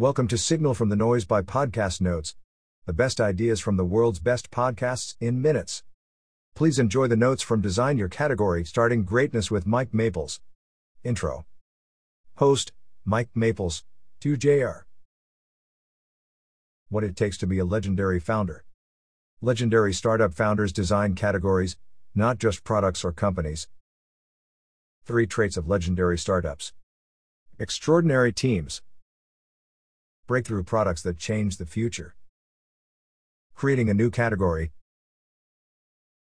Welcome to Signal from the Noise by Podcast Notes, the best ideas from the world's best podcasts in minutes. Please enjoy the notes from Design Your Category Starting Greatness with Mike Maples. Intro. Host, Mike Maples, 2JR. What it takes to be a legendary founder. Legendary startup founders design categories, not just products or companies. Three traits of legendary startups extraordinary teams, breakthrough products that change the future, creating a new category.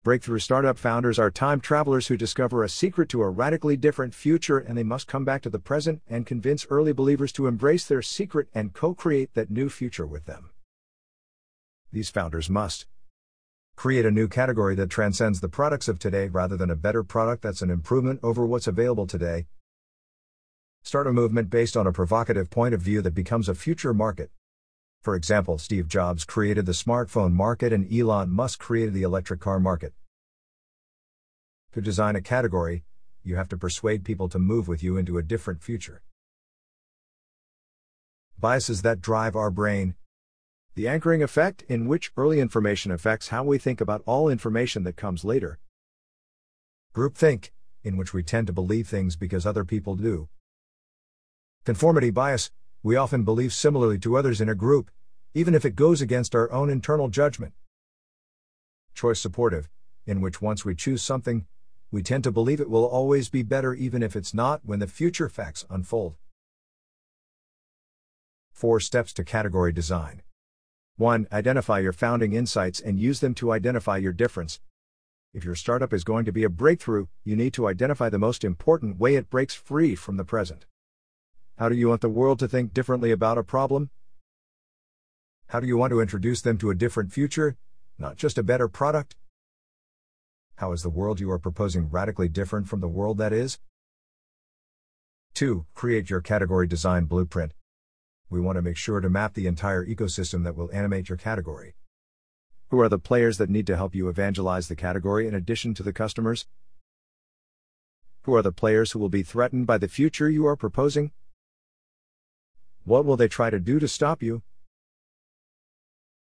Breakthrough startup founders are time travelers who discover a secret to a radically different future and they must come back to the present and convince early believers to embrace their secret and co create that new future with them. These founders must create a new category that transcends the products of today rather than a better product that's an improvement over what's available today. Start a movement based on a provocative point of view that becomes a future market. For example, Steve Jobs created the smartphone market and Elon Musk created the electric car market. To design a category, you have to persuade people to move with you into a different future. Biases that drive our brain. The anchoring effect, in which early information affects how we think about all information that comes later. Groupthink, in which we tend to believe things because other people do. Conformity bias, we often believe similarly to others in a group, even if it goes against our own internal judgment. Choice supportive, in which once we choose something, we tend to believe it will always be better even if it's not when the future facts unfold. Four steps to category design. 1. Identify your founding insights and use them to identify your difference. If your startup is going to be a breakthrough, you need to identify the most important way it breaks free from the present. How do you want the world to think differently about a problem? How do you want to introduce them to a different future, not just a better product? How is the world you are proposing radically different from the world that is? 2. Create your category design blueprint we want to make sure to map the entire ecosystem that will animate your category. Who are the players that need to help you evangelize the category in addition to the customers? Who are the players who will be threatened by the future you are proposing? What will they try to do to stop you?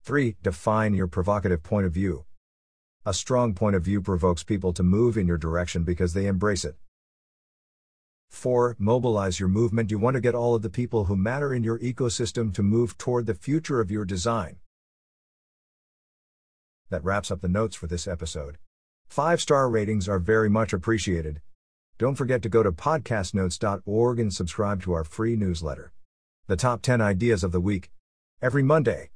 3. Define your provocative point of view. A strong point of view provokes people to move in your direction because they embrace it. 4. Mobilize your movement. You want to get all of the people who matter in your ecosystem to move toward the future of your design. That wraps up the notes for this episode. Five star ratings are very much appreciated. Don't forget to go to podcastnotes.org and subscribe to our free newsletter. The top 10 ideas of the week. Every Monday.